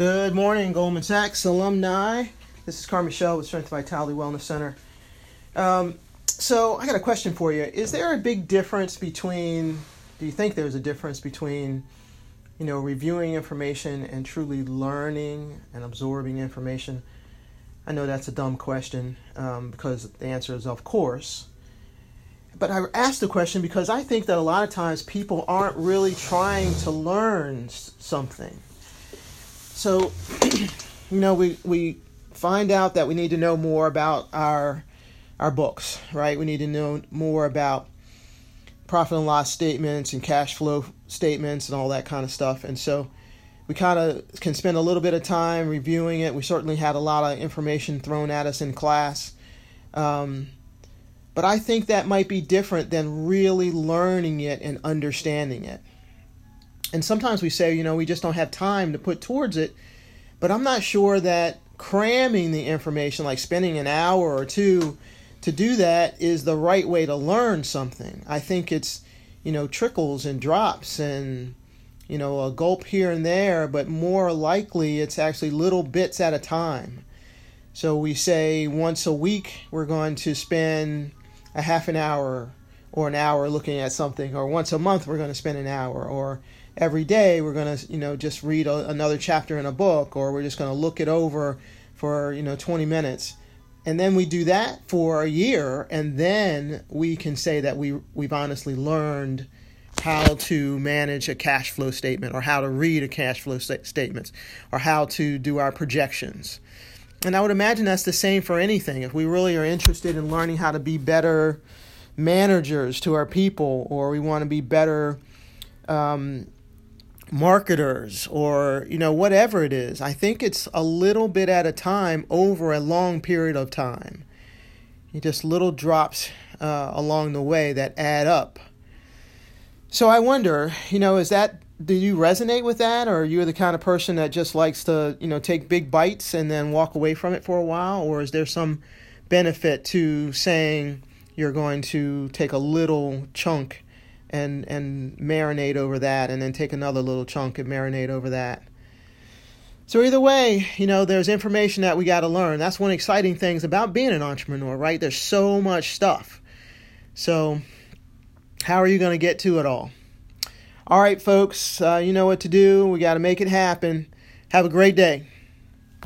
Good morning, Goldman Sachs alumni. This is Carmen Michelle with Strength Vitality Wellness Center. Um, so, I got a question for you. Is there a big difference between, do you think there's a difference between, you know, reviewing information and truly learning and absorbing information? I know that's a dumb question um, because the answer is, of course. But I asked the question because I think that a lot of times people aren't really trying to learn something so, you know, we, we find out that we need to know more about our our books, right? We need to know more about profit and loss statements and cash flow statements and all that kind of stuff. And so we kind of can spend a little bit of time reviewing it. We certainly had a lot of information thrown at us in class. Um, but I think that might be different than really learning it and understanding it. And sometimes we say, you know, we just don't have time to put towards it. But I'm not sure that cramming the information, like spending an hour or two to do that, is the right way to learn something. I think it's, you know, trickles and drops and, you know, a gulp here and there, but more likely it's actually little bits at a time. So we say once a week we're going to spend a half an hour or an hour looking at something, or once a month we're going to spend an hour, or every day we're going to you know just read a, another chapter in a book or we're just going to look it over for you know 20 minutes. And then we do that for a year and then we can say that we we've honestly learned how to manage a cash flow statement or how to read a cash flow st- statements or how to do our projections. And i would imagine that's the same for anything. If we really are interested in learning how to be better managers to our people or we want to be better um, marketers or you know whatever it is i think it's a little bit at a time over a long period of time. You just little drops uh, along the way that add up. So i wonder you know is that do you resonate with that? Or are you the kind of person that just likes to you know take big bites and then walk away from it for a while? Or is there some benefit to saying you're going to take a little chunk and and marinate over that and then take another little chunk and marinate over that. So either way, you know, there's information that we got to learn. That's one exciting things about being an entrepreneur, right? There's so much stuff. So how are you going to get to it all? All right, folks, uh, you know what to do. We got to make it happen. Have a great day.